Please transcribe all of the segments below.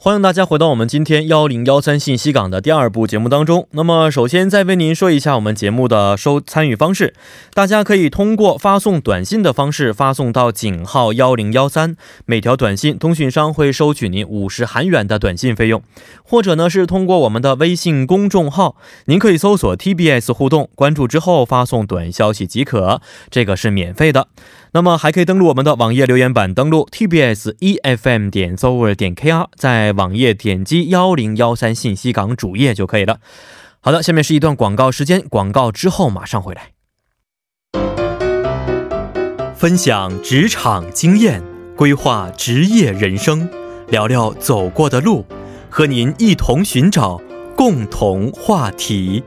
欢迎大家回到我们今天幺零幺三信息港的第二部节目当中。那么，首先再为您说一下我们节目的收参与方式，大家可以通过发送短信的方式发送到井号幺零幺三，每条短信通讯商会收取您五十韩元的短信费用，或者呢是通过我们的微信公众号，您可以搜索 TBS 互动，关注之后发送短消息即可，这个是免费的。那么还可以登录我们的网页留言板，登录 tbs efm 点 z o e r 点 kr，在网页点击幺零幺三信息港主页就可以了。好的，下面是一段广告时间，广告之后马上回来。分享职场经验，规划职业人生，聊聊走过的路，和您一同寻找共同话题。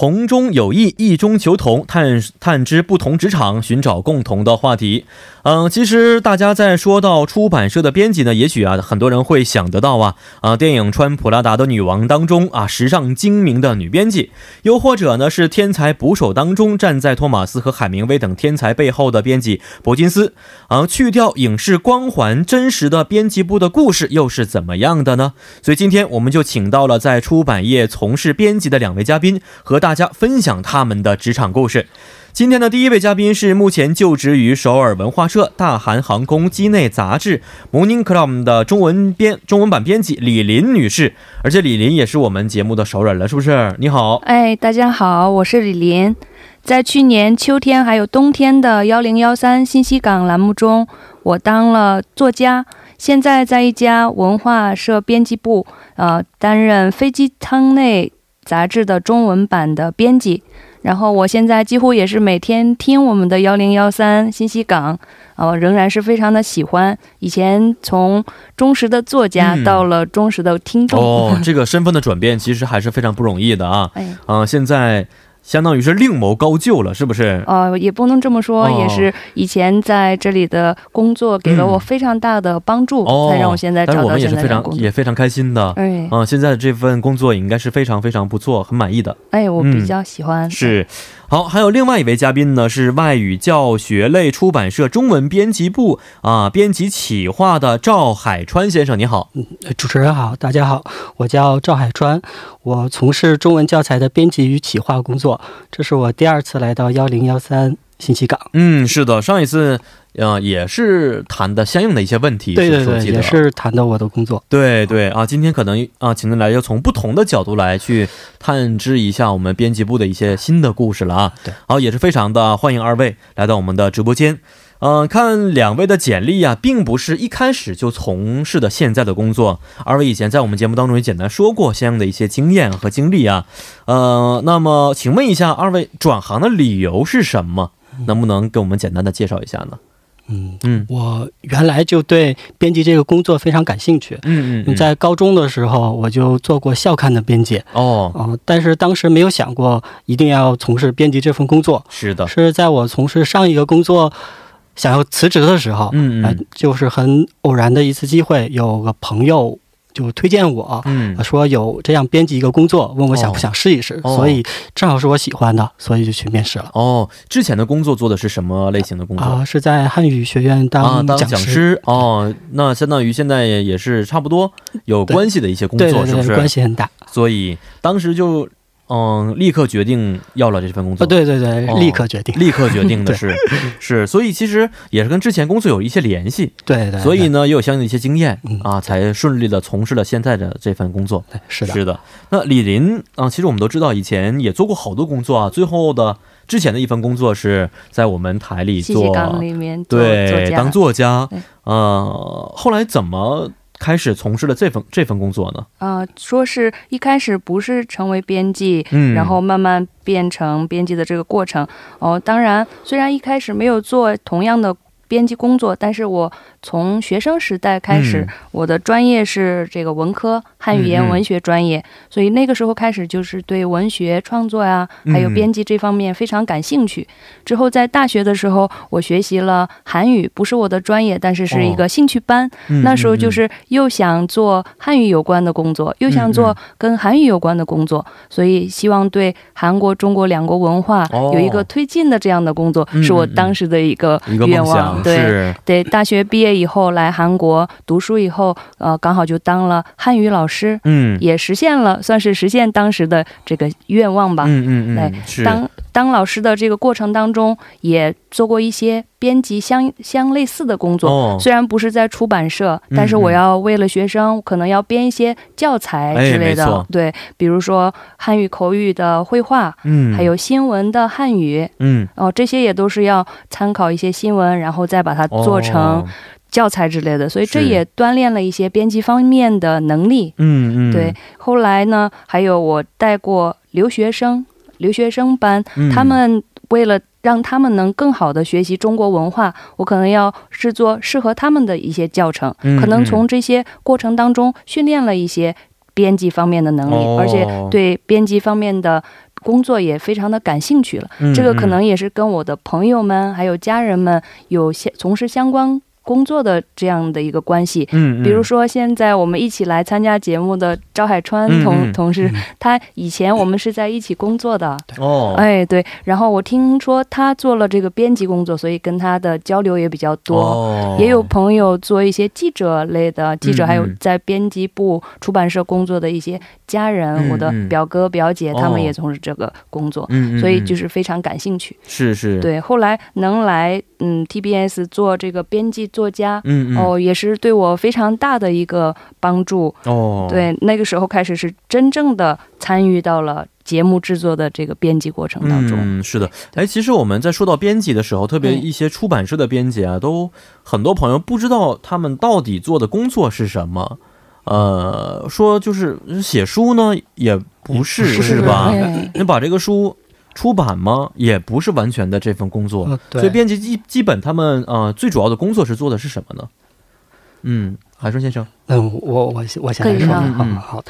同中有异，异中求同，探探知不同职场，寻找共同的话题。嗯，其实大家在说到出版社的编辑呢，也许啊，很多人会想得到啊啊，电影《穿普拉达的女王》当中啊，时尚精明的女编辑，又或者呢是《天才捕手》当中站在托马斯和海明威等天才背后的编辑伯金斯。啊，去掉影视光环，真实的编辑部的故事又是怎么样的呢？所以今天我们就请到了在出版业从事编辑的两位嘉宾，和大。大家分享他们的职场故事。今天的第一位嘉宾是目前就职于首尔文化社、大韩航空机内杂志《Morning Club》的中文编中文版编辑李林女士，而且李林也是我们节目的熟人了，是不是？你好，哎，大家好，我是李林。在去年秋天还有冬天的幺零幺三信息港栏目中，我当了作家，现在在一家文化社编辑部，呃，担任飞机舱内。杂志的中文版的编辑，然后我现在几乎也是每天听我们的幺零幺三信息港，呃，仍然是非常的喜欢。以前从忠实的作家到了忠实的听众，哦，这个身份的转变其实还是非常不容易的啊。哎，嗯，现在。相当于是另谋高就了，是不是？呃，也不能这么说，也是以前在这里的工作给了我非常大的帮助，才让我现在找到现在的工作，也非常开心的。哎，嗯，现在的这份工作应该是非常非常不错，很满意的。哎，我比较喜欢。是。好，还有另外一位嘉宾呢，是外语教学类出版社中文编辑部啊编辑企划的赵海川先生，你好。嗯，主持人好，大家好，我叫赵海川，我从事中文教材的编辑与企划工作，这是我第二次来到幺零幺三信息港。嗯，是的，上一次。呃，也是谈的相应的一些问题，对对对，也是谈的我的工作，对对啊，今天可能啊，请您来要从不同的角度来去探知一下我们编辑部的一些新的故事了啊，对，好，也是非常的欢迎二位来到我们的直播间，嗯，看两位的简历啊，并不是一开始就从事的现在的工作，二位以前在我们节目当中也简单说过相应的一些经验和经历啊，呃，那么请问一下二位转行的理由是什么？能不能给我们简单的介绍一下呢？嗯嗯，我原来就对编辑这个工作非常感兴趣。嗯嗯，在高中的时候我就做过校刊的编辑。哦哦，但是当时没有想过一定要从事编辑这份工作。是的，是在我从事上一个工作想要辞职的时候，嗯嗯，就是很偶然的一次机会，有个朋友。就推荐我，嗯，说有这样编辑一个工作，问我想不想试一试，所以正好是我喜欢的，所以就去面试了。哦，之前的工作做的是什么类型的工作啊？是在汉语学院当讲师。哦，那相当于现在也是差不多有关系的一些工作，是不是？关系很大。所以当时就。嗯，立刻决定要了这份工作。对对对，立刻决定，立刻决定的是是，所以其实也是跟之前工作有一些联系。对对，所以呢也有相应的一些经验啊，才顺利的从事了现在的这份工作。是的，是的。那李林啊，其实我们都知道，以前也做过好多工作啊。最后的之前的一份工作是在我们台里做，对，当作家。呃，后来怎么？开始从事了这份这份工作呢？啊，说是一开始不是成为编辑，嗯，然后慢慢变成编辑的这个过程。哦，当然，虽然一开始没有做同样的编辑工作，但是我从学生时代开始，我的专业是这个文科汉语言文学专业，所以那个时候开始就是对文学创作呀，还有编辑这方面非常感兴趣。之后在大学的时候，我学习了韩语，不是我的专业，但是是一个兴趣班。那时候就是又想做汉语有关的工作，又想做跟韩语有关的工作，所以希望对韩国、中国两国文化有一个推进的这样的工作，是我当时的一个愿望。对对，大学毕业以后来韩国读书以后，呃，刚好就当了汉语老师，嗯，也实现了，算是实现当时的这个愿望吧。嗯嗯嗯，当当老师的这个过程当中，也做过一些编辑相相类似的工作，虽然不是在出版社，但是我要为了学生，可能要编一些教材之类的。对，比如说汉语口语的绘画，嗯，还有新闻的汉语，嗯，哦，这些也都是要参考一些新闻，然后再把它做成教材之类的。所以这也锻炼了一些编辑方面的能力。嗯嗯，对。后来呢，还有我带过留学生。留学生班，他们为了让他们能更好的学习中国文化，我可能要制作适合他们的一些教程，可能从这些过程当中训练了一些编辑方面的能力，而且对编辑方面的工作也非常的感兴趣了。这个可能也是跟我的朋友们还有家人们有相从事相关。工作的这样的一个关系，嗯，比如说现在我们一起来参加节目的赵海川同同事，他以前我们是在一起工作的，哦，哎对，然后我听说他做了这个编辑工作，所以跟他的交流也比较多，也有朋友做一些记者类的记者，还有在编辑部出版社工作的一些家人，我的表哥表姐他们也从事这个工作，嗯，所以就是非常感兴趣，是是，对，后来能来嗯 TBS 做这个编辑。作家，嗯哦，也是对我非常大的一个帮助哦。对，那个时候开始是真正的参与到了节目制作的这个编辑过程当中。嗯，是的。哎，其实我们在说到编辑的时候，特别一些出版社的编辑啊，都很多朋友不知道他们到底做的工作是什么。呃，说就是写书呢，也不是，是吧？你把这个书。出版吗？也不是完全的这份工作，所以编辑基基本他们呃最主要的工作是做的是什么呢？嗯，海顺先生，嗯，我我我先来说，好好。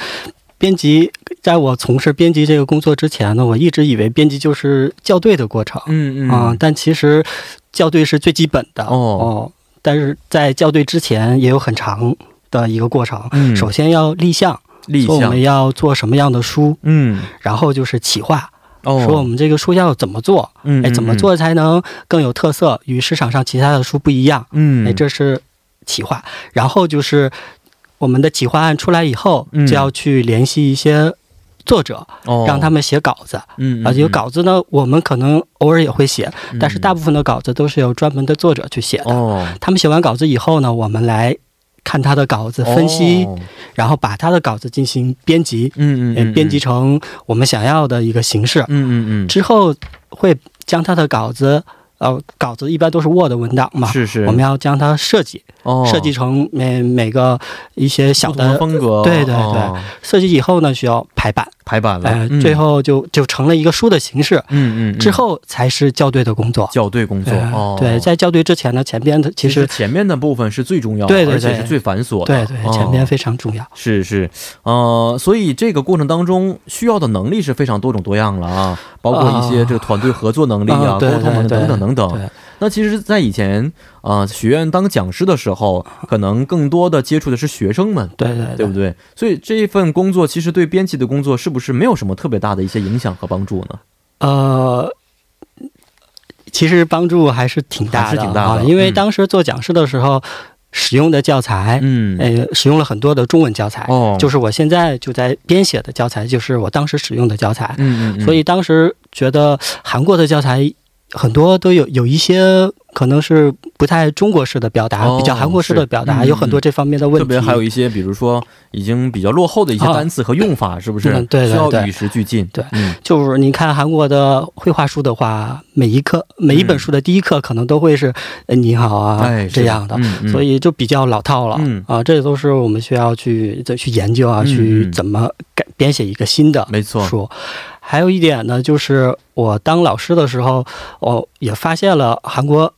编辑在我从事编辑这个工作之前呢，我一直以为编辑就是校对的过程，嗯嗯。啊，但其实校对是最基本的。哦。哦，但是在校对之前也有很长的一个过程，嗯，首先要立项，立项。我们要做什么样的书，嗯，然后就是企划。说我们这个书要怎么做？哎，怎么做才能更有特色，与市场上其他的书不一样？嗯，哎，这是企划。然后就是我们的企划案出来以后，就要去联系一些作者，让他们写稿子。嗯，而且稿子呢，我们可能偶尔也会写，但是大部分的稿子都是由专门的作者去写的。哦，他们写完稿子以后呢，我们来。看他的稿子分析，然后把他的稿子进行编辑，嗯嗯，编辑成我们想要的一个形式，嗯嗯嗯，之后会将他的稿子。呃，稿子一般都是 Word 文档嘛，是是，我们要将它设计，设计成每每个一些小的风格，对对对，设计以后呢，需要排版，排版了，最后就就成了一个书的形式，嗯嗯，之后才是校对的工作，校对工作，对，在校对之前呢，前边的其实前面的部分是最重要的，对对对，而且是最繁琐的，对对，前边非常重要，是是，呃，所以这个过程当中需要的能力是非常多种多样了啊。包括一些这个团队合作能力啊、沟通能力等等等等。那其实，在以前啊，学院当讲师的时候，可能更多的接触的是学生们，对对，对不对？所以这一份工作其实对编辑的工作是不是没有什么特别大的一些影响和帮助呢？呃，其实帮助还是挺大的，挺大的。因为当时做讲师的时候。使用的教材，嗯，呃，使用了很多的中文教材，哦，就是我现在就在编写的教材，就是我当时使用的教材，嗯嗯，所以当时觉得韩国的教材很多都有有一些。可能是不太中国式的表达，比较韩国式的表达，有很多这方面的问题。特别还有一些，比如说已经比较落后的一些单词和用法，是不是？对需要与时俱进。对，就是你看韩国的绘画书的话，每一课每一本书的第一课可能都会是“你好啊”这样的，所以就比较老套了。啊，这都是我们需要去再去研究啊，去怎么改编写一个新的没错书。还有一点呢，就是我当老师的时候，我也发现了韩国。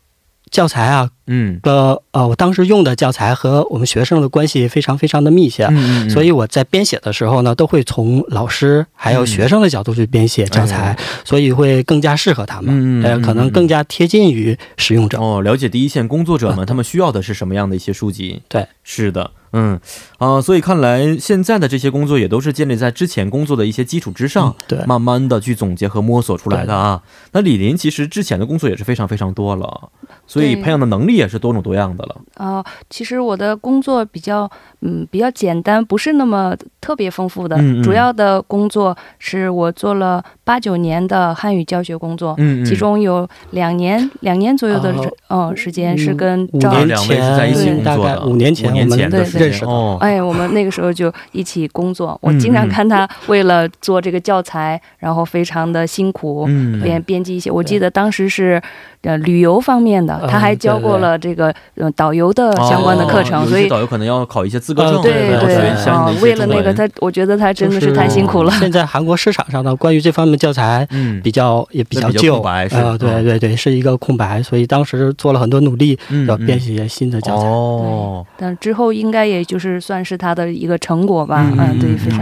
教材啊，嗯，呃呃，我当时用的教材和我们学生的关系非常非常的密切，嗯嗯，所以我在编写的时候呢，都会从老师还有学生的角度去编写教材，所以会更加适合他们，呃，可能更加贴近于使用者。哦，了解第一线工作者们他们需要的是什么样的一些书籍？对，是的。嗯，啊，所以看来现在的这些工作也都是建立在之前工作的一些基础之上，对，慢慢的去总结和摸索出来的啊。那李林其实之前的工作也是非常非常多了，所以培养的能力也是多种多样的了。啊，其实我的工作比较，嗯，比较简单，不是那么特别丰富的。主要的工作是我做了八九年的汉语教学工作，嗯，其中有两年两年左右的嗯时间是跟五年前在一起工作的，五年前我们对。认识哦，哎，我们那个时候就一起工作。我经常看他为了做这个教材，然后非常的辛苦，编编辑一些。我记得当时是呃旅游方面的，他还教过了这个呃导游的相关的课程，所以导游可能要考一些资格证，对对啊。为了那个他，我觉得他真的是太辛苦了。现在韩国市场上呢关于这方面教材，嗯，比较也比较旧，啊，对对对，是一个空白，所以当时做了很多努力，要编写一些新的教材。哦，但之后应该也就是算是他的一个成果吧，嗯，对，非常。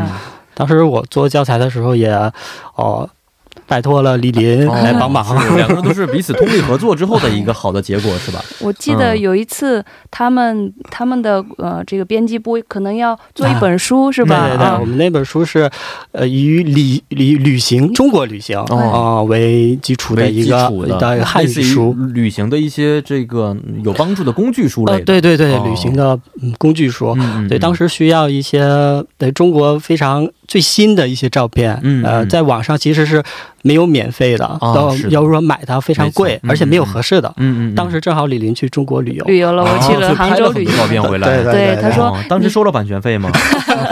当时我做教材的时候也，哦。拜托了李林来帮忙，两个人都是彼此通力合作之后的一个好的结果，是吧？我记得有一次，他们他们的呃这个编辑部可能要做一本书，是吧？对对对，我们那本书是呃以旅旅旅行中国旅行啊为基础的一个的汉语书，旅行的一些这个有帮助的工具书类。对对对，旅行的工具书。对，当时需要一些对中国非常最新的一些照片。嗯，呃，在网上其实是。没有免费的，要要说买它非常贵，而且没有合适的。嗯嗯。当时正好李林去中国旅游，旅游了，我去了杭州旅游，照片回来。对，他说当时收了版权费吗？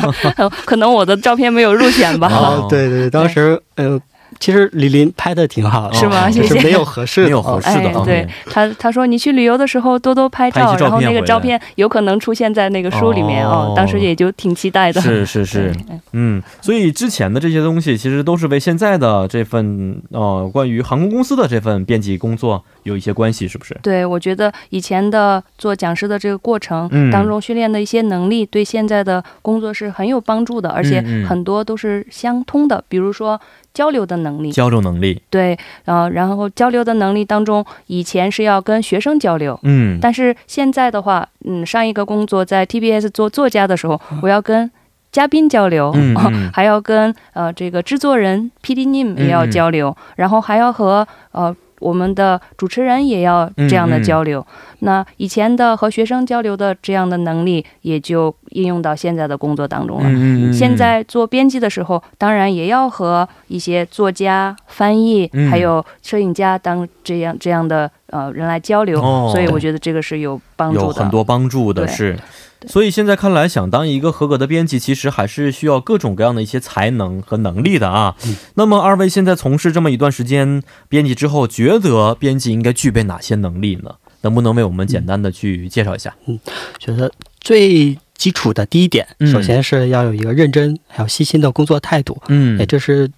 可能我的照片没有入选吧。对对，当时呃。其实李林拍的挺好，是吗？谢谢。没有合适的，没有合适的。对他，他说你去旅游的时候多多拍照，然后那个照片有可能出现在那个书里面哦。当时也就挺期待的。是是是，嗯。所以之前的这些东西其实都是为现在的这份呃关于航空公司的这份编辑工作有一些关系，是不是？对，我觉得以前的做讲师的这个过程当中训练的一些能力，对现在的工作是很有帮助的，而且很多都是相通的。比如说。交流的能力，交流能力，对，然后然后交流的能力当中，以前是要跟学生交流，嗯，但是现在的话，嗯，上一个工作在 TBS 做作家的时候，我要跟嘉宾交流，嗯，还要跟呃这个制作人 PD 님也要交流，然后还要和呃。我们的主持人也要这样的交流，那以前的和学生交流的这样的能力也就应用到现在的工作当中了。现在做编辑的时候，当然也要和一些作家、翻译还有摄影家当这样这样的呃人来交流，所以我觉得这个是有帮助的，有很多帮助的是。所以现在看来，想当一个合格的编辑，其实还是需要各种各样的一些才能和能力的啊。那么二位现在从事这么一段时间编辑之后，觉得编辑应该具备哪些能力呢？能不能为我们简单的去介绍一下？嗯，觉得最基础的第一点，首先是要有一个认真还有细心的工作态度。嗯，哎，这是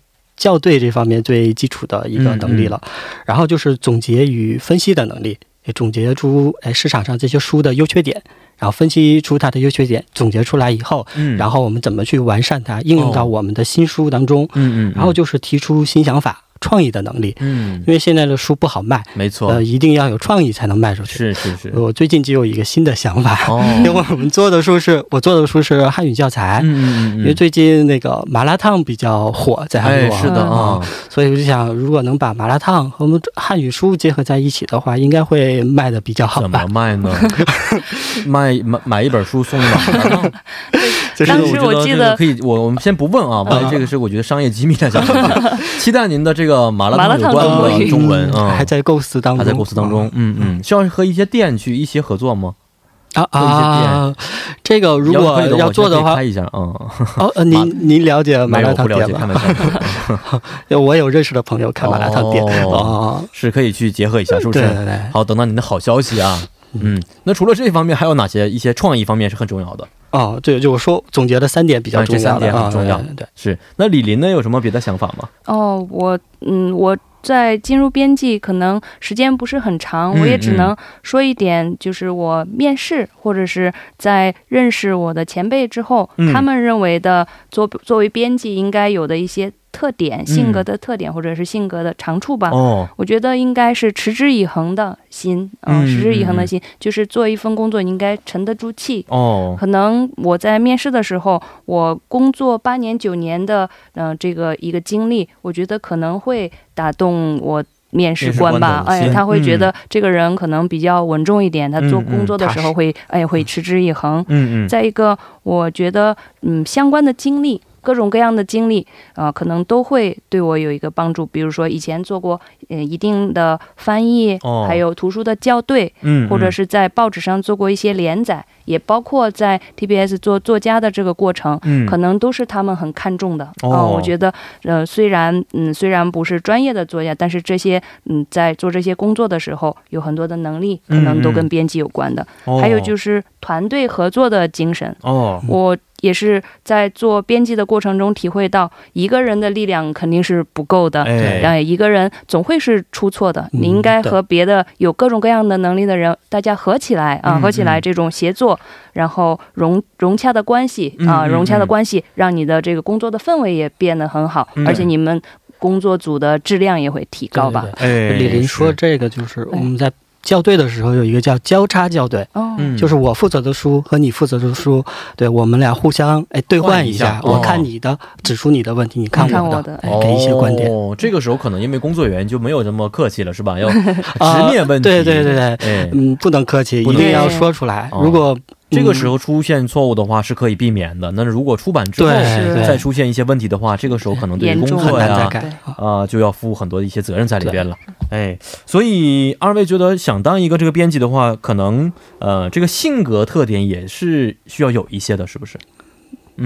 校对这方面最基础的一个能力了。然后就是总结与分析的能力，也总结出哎市场上这些书的优缺点。然后分析出它的优缺点，总结出来以后，嗯，然后我们怎么去完善它，应用到我们的新书当中，嗯嗯，然后就是提出新想法。创意的能力，嗯，因为现在的书不好卖，没错，呃，一定要有创意才能卖出去。是是是，我最近就有一个新的想法，因为我们做的书是我做的书是汉语教材，嗯嗯嗯，因为最近那个麻辣烫比较火，在韩国，是的啊，所以我就想，如果能把麻辣烫和我们汉语书结合在一起的话，应该会卖的比较好。怎么卖呢？卖买买一本书送麻辣烫。当时我记得可以，我我们先不问啊，万一这个是我觉得商业机密的，期待您的这个麻辣烫有关的中文啊，还在构思当中，还在构思当中，嗯嗯，需要和一些店去一起合作吗？啊啊，这个如果要做的话，拍一下啊。哦，您您了解麻辣烫店吗？我有认识的朋友开麻辣烫店哦，是可以去结合一下，是不是？对对对。好，等到您的好消息啊。嗯，那除了这方面，还有哪些一些创意方面是很重要的？哦，对，就我说总结的三点比较重要，这三点很重要。对，是。那李林呢，有什么别的想法吗？哦，我嗯，我在进入编辑可能时间不是很长，我也只能说一点，就是我面试或者是在认识我的前辈之后，他们认为的作作为编辑应该有的一些。特点、性格的特点，或者是性格的长处吧。哦，我觉得应该是持之以恒的心，嗯，持之以恒的心，就是做一份工作，你应该沉得住气。哦，可能我在面试的时候，我工作八年、九年的，嗯，这个一个经历，我觉得可能会打动我面试官吧。哎，他会觉得这个人可能比较稳重一点，他做工作的时候会，哎，会持之以恒。嗯嗯。再一个，我觉得，嗯，相关的经历。各种各样的经历，啊，可能都会对我有一个帮助。比如说，以前做过呃一定的翻译，还有图书的校对，嗯，或者是在报纸上做过一些连载，也包括在 TBS 做作家的这个过程，嗯，可能都是他们很看重的。哦，我觉得，呃，虽然嗯虽然不是专业的作家，但是这些嗯在做这些工作的时候，有很多的能力，可能都跟编辑有关的。还有就是团队合作的精神。哦，我。也是在做编辑的过程中体会到，一个人的力量肯定是不够的，哎，一个人总会是出错的。你应该和别的有各种各样的能力的人，大家合起来啊，合起来这种协作，然后融融洽的关系啊，融洽的关系，让你的这个工作的氛围也变得很好，而且你们工作组的质量也会提高吧。哎，李林说这个就是我们在。校对的时候有一个叫交叉校对，哦，就是我负责的书和你负责的书，对我们俩互相哎兑换一下，我看你的，指出你的问题，你看我的，给一些观点。哦，这个时候可能因为工作原因就没有这么客气了，是吧？要直面问题，对对对对，嗯，不能客气，一定要说出来。如果这个时候出现错误的话是可以避免的。那如果出版之后再出现一些问题的话，这个时候可能对工作呀啊就要负很多的一些责任在里边了。哎，所以二位觉得想当一个这个编辑的话，可能呃这个性格特点也是需要有一些的，是不是？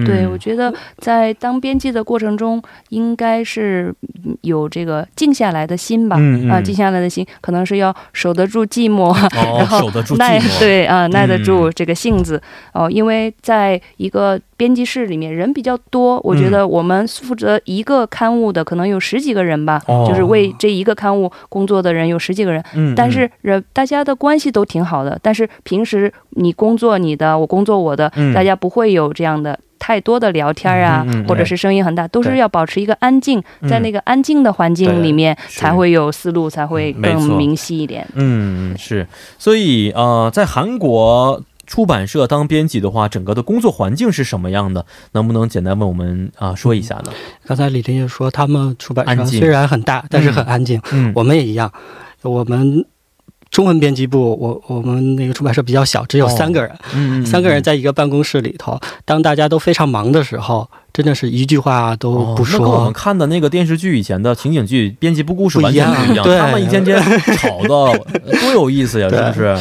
对，我觉得在当编辑的过程中，应该是有这个静下来的心吧。啊，静下来的心，可能是要守得住寂寞，然后耐对啊耐得住这个性子哦。因为在一个编辑室里面，人比较多，我觉得我们负责一个刊物的可能有十几个人吧，就是为这一个刊物工作的人有十几个人。嗯，但是人大家的关系都挺好的，但是平时你工作你的，我工作我的，大家不会有这样的。太多的聊天啊，或者是声音很大，都是要保持一个安静，在那个安静的环境里面，才会有思路，才会更明晰一点。嗯，是。所以呃，在韩国出版社当编辑的话，整个的工作环境是什么样的？能不能简单为我们啊说一下呢？刚才李林也说，他们出版社虽然很大，但是很安静。嗯，我们也一样，我们。中文编辑部，我我们那个出版社比较小，只有三个人，嗯，三个人在一个办公室里头。当大家都非常忙的时候，真的是一句话都不说。那跟我们看的那个电视剧以前的情景剧编辑部故事完全不一样，他们一天天吵的 多有意思呀，是不是？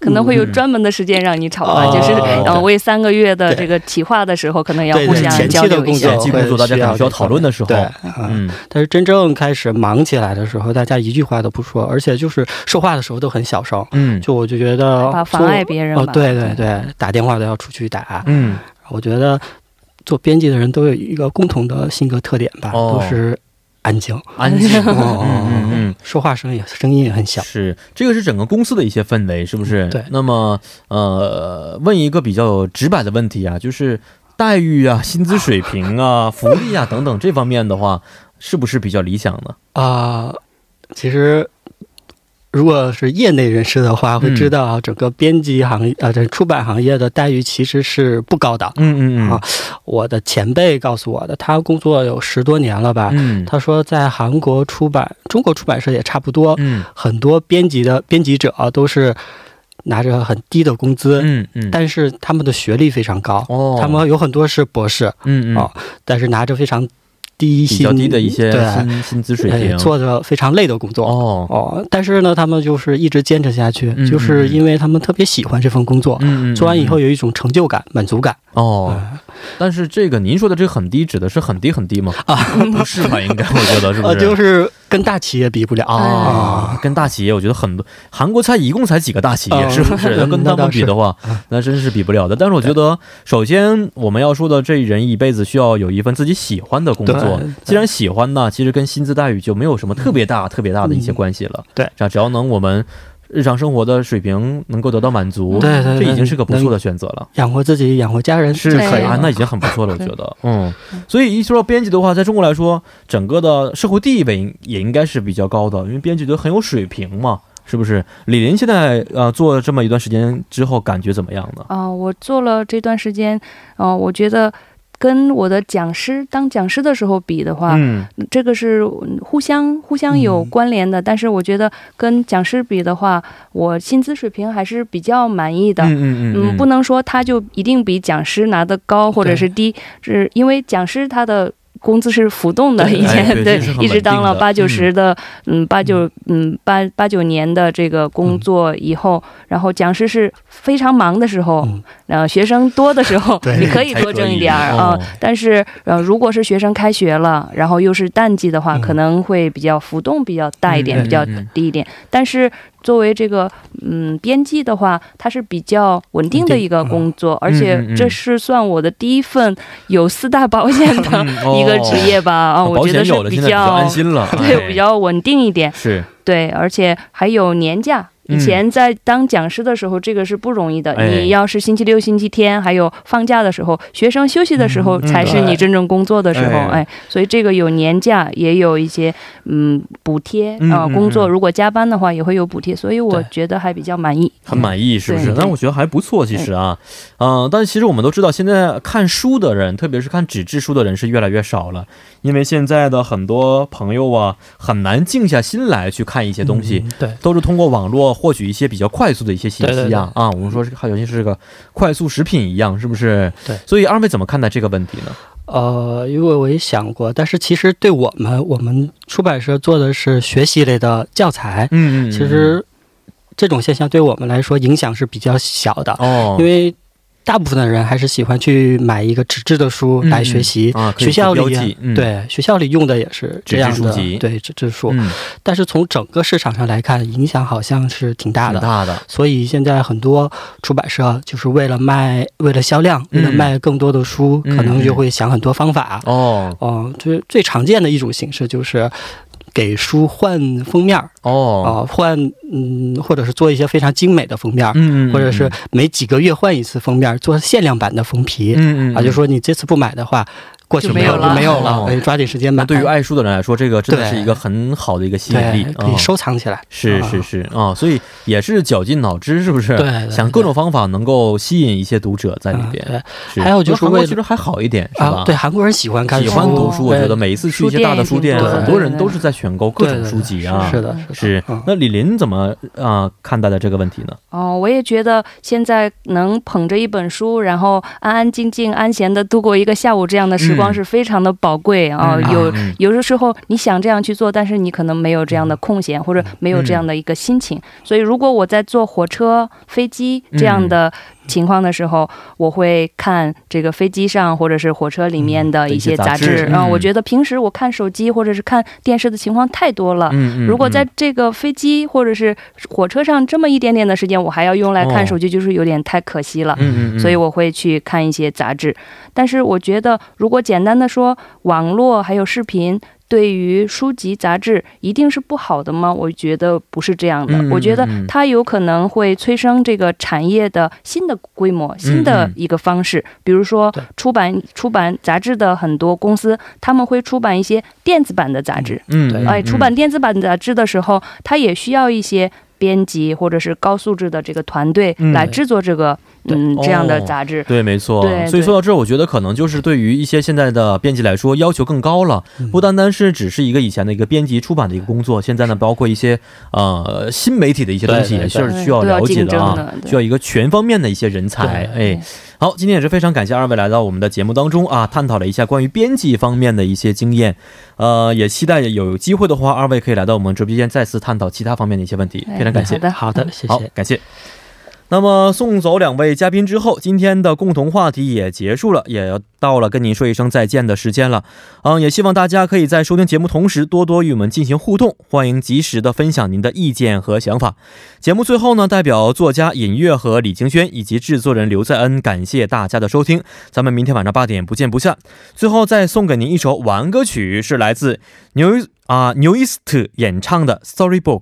可能会有专门的时间让你炒饭，就是呃为三个月的这个企划的时候，可能要互相交流一下。前期工作大家需要讨论的时候，嗯，但是真正开始忙起来的时候，大家一句话都不说，而且就是说话的时候都很小声，嗯，就我就觉得怕妨碍别人哦，对对对，打电话都要出去打，嗯，我觉得做编辑的人都有一个共同的性格特点吧，都是。安静，安静，嗯嗯嗯，说话声音声音也很小，是这个是整个公司的一些氛围，是不是？对。那么，呃，问一个比较直白的问题啊，就是待遇啊、薪资水平啊、福利啊等等这方面的话，是不是比较理想呢？啊，其实。如果是业内人士的话，会知道整个编辑行业啊，这出版行业的待遇其实是不高的。嗯嗯嗯。啊，我的前辈告诉我的，他工作有十多年了吧？嗯。他说，在韩国出版，中国出版社也差不多。嗯。很多编辑的编辑者都是拿着很低的工资。嗯嗯。但是他们的学历非常高。哦。他们有很多是博士。嗯嗯。啊，但是拿着非常。低比较低的一些薪薪资水平，做着非常累的工作哦哦，但是呢，他们就是一直坚持下去，就是因为他们特别喜欢这份工作，做完以后有一种成就感、满足感哦。但是这个您说的这个很低，指的是很低很低吗？啊，不是吧？应该我觉得是不是？就是跟大企业比不了啊。跟大企业，我觉得很多韩国才一共才几个大企业，是不是？跟他们比的话，那真是比不了的。但是我觉得，首先我们要说的，这人一辈子需要有一份自己喜欢的工作，错。既然喜欢呢，其实跟薪资待遇就没有什么特别大、特别大的一些关系了。对，只要能我们日常生活的水平能够得到满足，对对，这已经是个不错的选择了。养活自己、养活家人是可以啊，那已经很不错了，我觉得。嗯，所以一说到编辑的话，在中国来说，整个的社会地位也应该是比较高的，因为编辑都很有水平嘛。是不是李林现在呃做了这么一段时间之后感觉怎么样呢？啊，我做了这段时间，嗯，我觉得跟我的讲师当讲师的时候比的话，嗯，这个是互相互相有关联的。但是我觉得跟讲师比的话，我薪资水平还是比较满意的。嗯嗯嗯，不能说他就一定比讲师拿的高或者是低，是因为讲师他的。工资是浮动的，以前对，一直当了八九十的，嗯，八九嗯。八八九年的这个工作以后，然后讲师是非常忙的时候，然后学生多的时候，你可以多挣一点儿啊。但是呃，如果是学生开学了，然后又是淡季的话，可能会比较浮动比较大一点，比较低一点。但是作为这个嗯编辑的话，它是比较稳定的一个工作，而且这是算我的第一份有四大保险的 一个职业吧啊，我觉得是比较安心了，对，比较稳定一点，是。对，而且还有年假。以前在当讲师的时候，这个是不容易的。你要是星期六、星期天还有放假的时候，学生休息的时候，才是你真正工作的时候。哎，所以这个有年假，也有一些嗯补贴啊。工作如果加班的话，也会有补贴。所以我觉得还比较满意，很满意，是不是？但我觉得还不错，其实啊，嗯，但其实我们都知道，现在看书的人，特别是看纸质书的人，是越来越少了。因为现在的很多朋友啊，很难静下心来去看一些东西，对，都是通过网络获取一些比较快速的一些信息啊啊，我们说好像是个快速食品一样，是不是？对，所以二位怎么看待这个问题呢？呃，因为我也想过，但是其实对我们，我们出版社做的是学习类的教材，嗯嗯，其实这种现象对我们来说影响是比较小的哦，因为。大部分的人还是喜欢去买一个纸质的书来学习，学校里对学校里用的也是这样的，对纸质书。但是从整个市场上来看，影响好像是挺大的。大的，所以现在很多出版社就是为了卖，为了销量，为了卖更多的书，可能就会想很多方法。哦，哦，最最常见的一种形式就是。给书换封面哦，啊换嗯，或者是做一些非常精美的封面嗯，或者是每几个月换一次封面，做限量版的封皮，嗯嗯，啊，就说你这次不买的话。过去没有了，没有了，可以抓紧时间吧。对于爱书的人来说，这个真的是一个很好的一个吸引力，可以收藏起来。是是是啊，所以也是绞尽脑汁，是不是？对，想各种方法能够吸引一些读者在里边。对，还有就是韩国其实还好一点，是吧？对，韩国人喜欢看，喜欢读书。我觉得每一次去一些大的书店，很多人都是在选购各种书籍啊。是的，是。那李林怎么啊看待的这个问题呢？哦，我也觉得现在能捧着一本书，然后安安静静、安闲的度过一个下午这样的时光，是非常的。宝贵啊，有有的时候你想这样去做，但是你可能没有这样的空闲，或者没有这样的一个心情。所以，如果我在坐火车、飞机这样的情况的时候，我会看这个飞机上或者是火车里面的一些杂志啊。我觉得平时我看手机或者是看电视的情况太多了。如果在这个飞机或者是火车上这么一点点的时间，我还要用来看手机，就是有点太可惜了。所以我会去看一些杂志。但是我觉得，如果简单的说，网络还有视频对于书籍杂志一定是不好的吗？我觉得不是这样的。我觉得它有可能会催生这个产业的新的规模、新的一个方式。比如说，出版出版杂志的很多公司，他们会出版一些电子版的杂志。嗯，哎，出版电子版杂志的时候，它也需要一些。编辑或者是高素质的这个团队来制作这个嗯这样的杂志，对，没错。所以说到这儿，我觉得可能就是对于一些现在的编辑来说，要求更高了，不单单是只是一个以前的一个编辑出版的一个工作，现在呢，包括一些呃新媒体的一些东西也是需要了解的啊，需要一个全方面的一些人才，哎。好，今天也是非常感谢二位来到我们的节目当中啊，探讨了一下关于编辑方面的一些经验，呃，也期待有机会的话，二位可以来到我们直播间再次探讨其他方面的一些问题。非常感谢。好的，好的，谢谢，感谢。那么送走两位嘉宾之后，今天的共同话题也结束了，也要到了跟您说一声再见的时间了。嗯，也希望大家可以在收听节目同时，多多与我们进行互动，欢迎及时的分享您的意见和想法。节目最后呢，代表作家尹月和李清轩以及制作人刘在恩，感谢大家的收听。咱们明天晚上八点不见不散。最后再送给您一首晚安歌曲，是来自牛啊牛伊斯特演唱的《Storybook》。